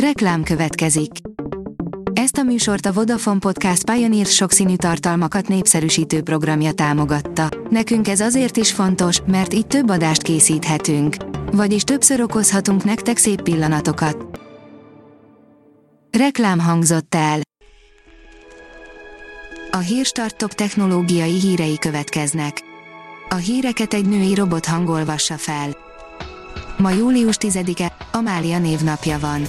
Reklám következik. Ezt a műsort a Vodafone Podcast Pioneer sokszínű tartalmakat népszerűsítő programja támogatta. Nekünk ez azért is fontos, mert így több adást készíthetünk. Vagyis többször okozhatunk nektek szép pillanatokat. Reklám hangzott el. A Hírstart top technológiai hírei következnek. A híreket egy női robot hangolvassa fel. Ma július 10-e, Amália névnapja van.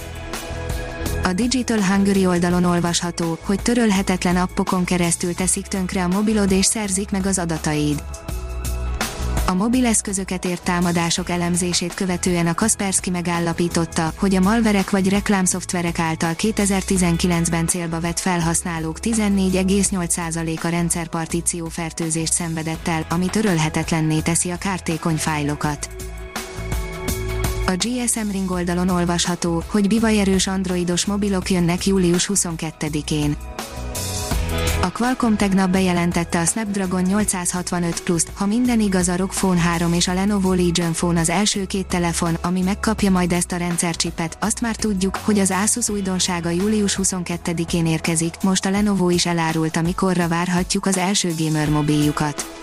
A Digital Hungary oldalon olvasható, hogy törölhetetlen appokon keresztül teszik tönkre a mobilod és szerzik meg az adataid. A mobileszközöket ért támadások elemzését követően a Kaspersky megállapította, hogy a malverek vagy reklámszoftverek által 2019-ben célba vett felhasználók 14,8%-a rendszerpartíció fertőzést szenvedett el, ami törölhetetlenné teszi a kártékony fájlokat. A GSM Ring oldalon olvasható, hogy bivajerős androidos mobilok jönnek július 22-én. A Qualcomm tegnap bejelentette a Snapdragon 865 plus ha minden igaz a ROG Phone 3 és a Lenovo Legion Phone az első két telefon, ami megkapja majd ezt a rendszercsipet, azt már tudjuk, hogy az Asus újdonsága július 22-én érkezik, most a Lenovo is elárulta mikorra várhatjuk az első gamer mobiljukat.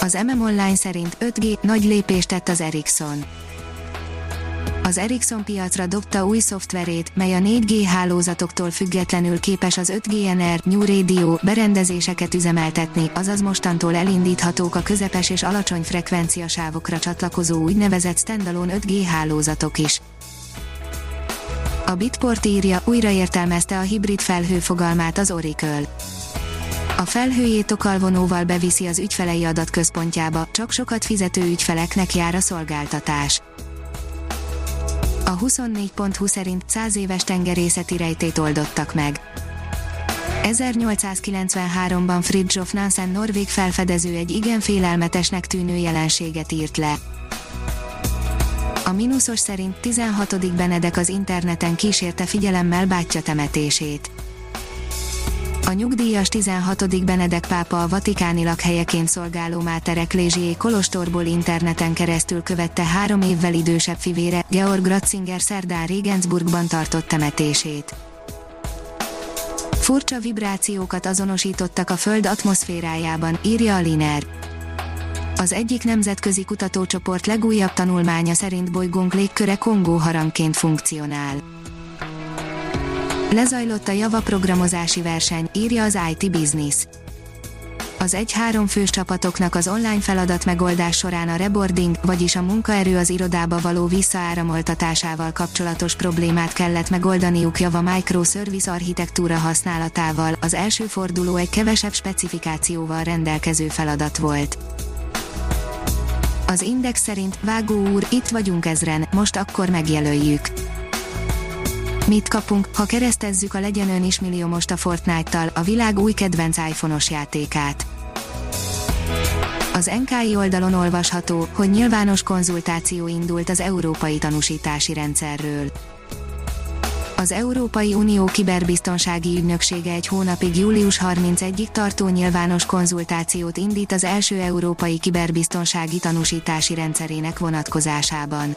Az MM Online szerint 5G nagy lépést tett az Ericsson. Az Ericsson piacra dobta új szoftverét, mely a 4G hálózatoktól függetlenül képes az 5GNR New Radio berendezéseket üzemeltetni, azaz mostantól elindíthatók a közepes és alacsony frekvenciasávokra csatlakozó úgynevezett standalone 5G hálózatok is. A Bitport írja, újraértelmezte a hibrid felhő fogalmát az Oracle a felhőjét okalvonóval beviszi az ügyfelei adatközpontjába, csak sokat fizető ügyfeleknek jár a szolgáltatás. A 24.20 szerint 100 éves tengerészeti rejtét oldottak meg. 1893-ban Fridtjof Nansen norvég felfedező egy igen félelmetesnek tűnő jelenséget írt le. A mínuszos szerint 16. Benedek az interneten kísérte figyelemmel bátyja temetését. A nyugdíjas 16. Benedek pápa a vatikáni lakhelyeként szolgáló Máter Eklésié Kolostorból interneten keresztül követte három évvel idősebb fivére, Georg Ratzinger szerdán Regensburgban tartott temetését. Furcsa vibrációkat azonosítottak a Föld atmoszférájában, írja a Liner. Az egyik nemzetközi kutatócsoport legújabb tanulmánya szerint bolygónk légköre Kongó harangként funkcionál. Lezajlott a Java programozási verseny, írja az IT Business. Az egy-három fős csapatoknak az online feladat megoldás során a reboarding, vagyis a munkaerő az irodába való visszaáramoltatásával kapcsolatos problémát kellett megoldaniuk Java Microservice architektúra használatával, az első forduló egy kevesebb specifikációval rendelkező feladat volt. Az Index szerint Vágó úr, itt vagyunk ezren, most akkor megjelöljük Mit kapunk, ha keresztezzük a legyen ön is millió most a Fortnite-tal, a világ új kedvenc iPhone-os játékát? Az NKI oldalon olvasható, hogy nyilvános konzultáció indult az európai tanúsítási rendszerről. Az Európai Unió kiberbiztonsági ügynöksége egy hónapig július 31-ig tartó nyilvános konzultációt indít az első európai kiberbiztonsági tanúsítási rendszerének vonatkozásában.